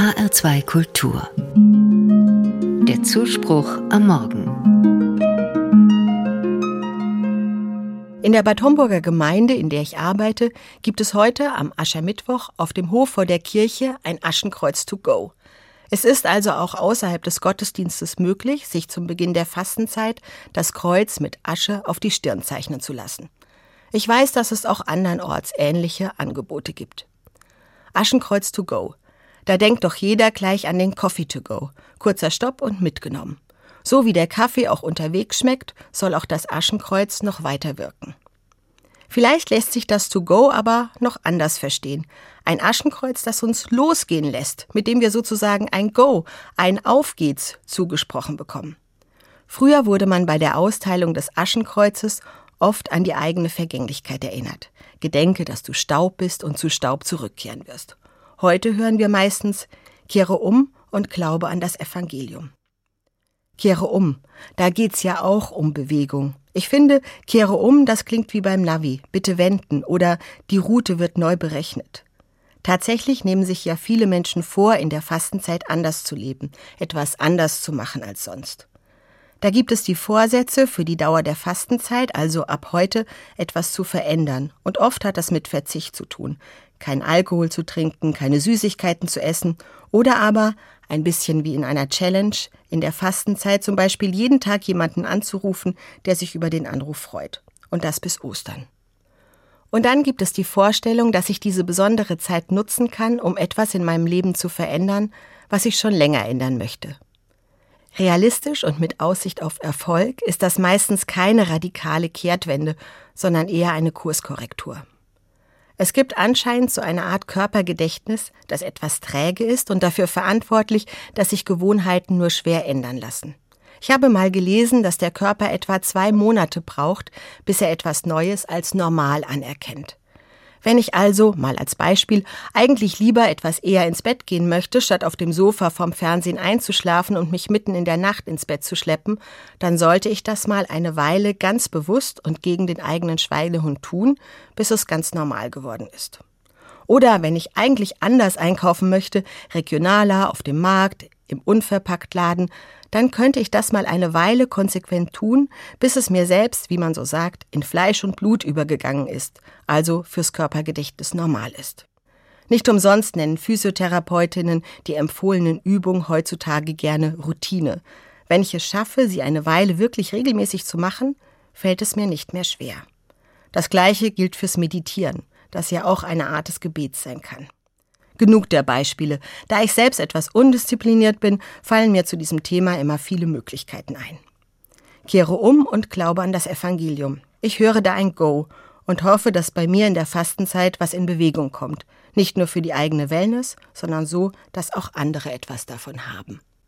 HR2 Kultur. Der Zuspruch am Morgen. In der Bad Homburger Gemeinde, in der ich arbeite, gibt es heute am Aschermittwoch auf dem Hof vor der Kirche ein Aschenkreuz to go. Es ist also auch außerhalb des Gottesdienstes möglich, sich zum Beginn der Fastenzeit das Kreuz mit Asche auf die Stirn zeichnen zu lassen. Ich weiß, dass es auch andernorts ähnliche Angebote gibt. Aschenkreuz to go. Da denkt doch jeder gleich an den Coffee to go. Kurzer Stopp und mitgenommen. So wie der Kaffee auch unterwegs schmeckt, soll auch das Aschenkreuz noch weiter wirken. Vielleicht lässt sich das To Go aber noch anders verstehen. Ein Aschenkreuz, das uns losgehen lässt, mit dem wir sozusagen ein Go, ein Auf geht's zugesprochen bekommen. Früher wurde man bei der Austeilung des Aschenkreuzes oft an die eigene Vergänglichkeit erinnert. Gedenke, dass du Staub bist und zu Staub zurückkehren wirst. Heute hören wir meistens, kehre um und glaube an das Evangelium. Kehre um, da geht's ja auch um Bewegung. Ich finde, kehre um, das klingt wie beim Navi, bitte wenden oder die Route wird neu berechnet. Tatsächlich nehmen sich ja viele Menschen vor, in der Fastenzeit anders zu leben, etwas anders zu machen als sonst. Da gibt es die Vorsätze für die Dauer der Fastenzeit, also ab heute etwas zu verändern. Und oft hat das mit Verzicht zu tun. Kein Alkohol zu trinken, keine Süßigkeiten zu essen oder aber ein bisschen wie in einer Challenge, in der Fastenzeit zum Beispiel jeden Tag jemanden anzurufen, der sich über den Anruf freut. Und das bis Ostern. Und dann gibt es die Vorstellung, dass ich diese besondere Zeit nutzen kann, um etwas in meinem Leben zu verändern, was ich schon länger ändern möchte. Realistisch und mit Aussicht auf Erfolg ist das meistens keine radikale Kehrtwende, sondern eher eine Kurskorrektur. Es gibt anscheinend so eine Art Körpergedächtnis, das etwas träge ist und dafür verantwortlich, dass sich Gewohnheiten nur schwer ändern lassen. Ich habe mal gelesen, dass der Körper etwa zwei Monate braucht, bis er etwas Neues als normal anerkennt. Wenn ich also, mal als Beispiel, eigentlich lieber etwas eher ins Bett gehen möchte, statt auf dem Sofa vom Fernsehen einzuschlafen und mich mitten in der Nacht ins Bett zu schleppen, dann sollte ich das mal eine Weile ganz bewusst und gegen den eigenen Schweinehund tun, bis es ganz normal geworden ist. Oder wenn ich eigentlich anders einkaufen möchte, regionaler, auf dem Markt, im Unverpacktladen, dann könnte ich das mal eine Weile konsequent tun, bis es mir selbst, wie man so sagt, in Fleisch und Blut übergegangen ist, also fürs Körpergedächtnis normal ist. Nicht umsonst nennen Physiotherapeutinnen die empfohlenen Übungen heutzutage gerne Routine. Wenn ich es schaffe, sie eine Weile wirklich regelmäßig zu machen, fällt es mir nicht mehr schwer. Das gleiche gilt fürs Meditieren, das ja auch eine Art des Gebets sein kann. Genug der Beispiele. Da ich selbst etwas undiszipliniert bin, fallen mir zu diesem Thema immer viele Möglichkeiten ein. Kehre um und glaube an das Evangelium. Ich höre da ein Go und hoffe, dass bei mir in der Fastenzeit was in Bewegung kommt. Nicht nur für die eigene Wellness, sondern so, dass auch andere etwas davon haben.